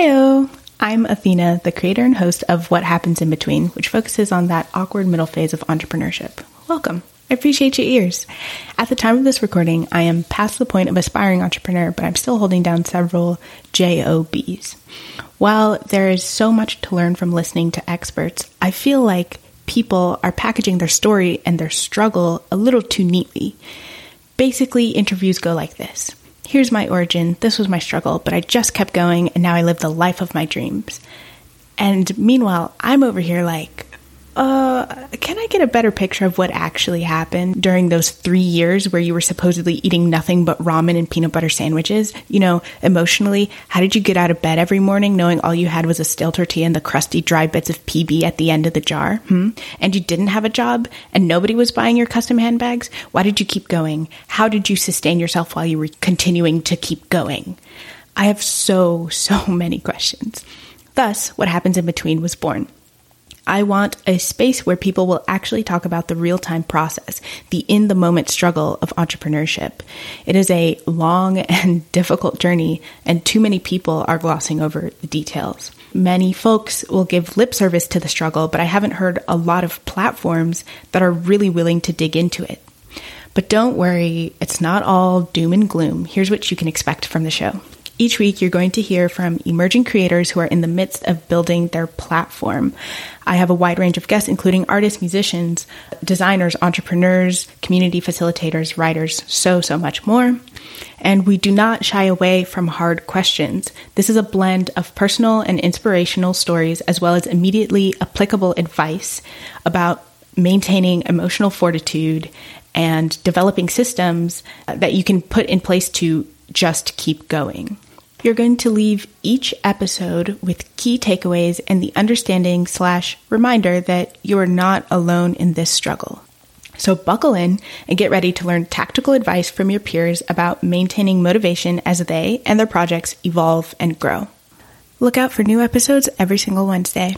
Heyo! I'm Athena, the creator and host of What Happens in Between, which focuses on that awkward middle phase of entrepreneurship. Welcome. I appreciate your ears. At the time of this recording, I am past the point of aspiring entrepreneur, but I'm still holding down several JOBs. While there is so much to learn from listening to experts, I feel like people are packaging their story and their struggle a little too neatly. Basically, interviews go like this Here's my origin, this was my struggle, but I just kept going, and now I live the life of my dreams. And meanwhile, I'm over here like, uh, can I get a better picture of what actually happened during those three years where you were supposedly eating nothing but ramen and peanut butter sandwiches? You know, emotionally, how did you get out of bed every morning knowing all you had was a stale tortilla and the crusty, dry bits of PB at the end of the jar? Hmm? And you didn't have a job and nobody was buying your custom handbags? Why did you keep going? How did you sustain yourself while you were continuing to keep going? I have so, so many questions. Thus, what happens in between was born. I want a space where people will actually talk about the real time process, the in the moment struggle of entrepreneurship. It is a long and difficult journey, and too many people are glossing over the details. Many folks will give lip service to the struggle, but I haven't heard a lot of platforms that are really willing to dig into it. But don't worry, it's not all doom and gloom. Here's what you can expect from the show. Each week, you're going to hear from emerging creators who are in the midst of building their platform. I have a wide range of guests, including artists, musicians, designers, entrepreneurs, community facilitators, writers, so, so much more. And we do not shy away from hard questions. This is a blend of personal and inspirational stories, as well as immediately applicable advice about maintaining emotional fortitude and developing systems that you can put in place to just keep going. You're going to leave each episode with key takeaways and the understanding slash reminder that you are not alone in this struggle. So buckle in and get ready to learn tactical advice from your peers about maintaining motivation as they and their projects evolve and grow. Look out for new episodes every single Wednesday.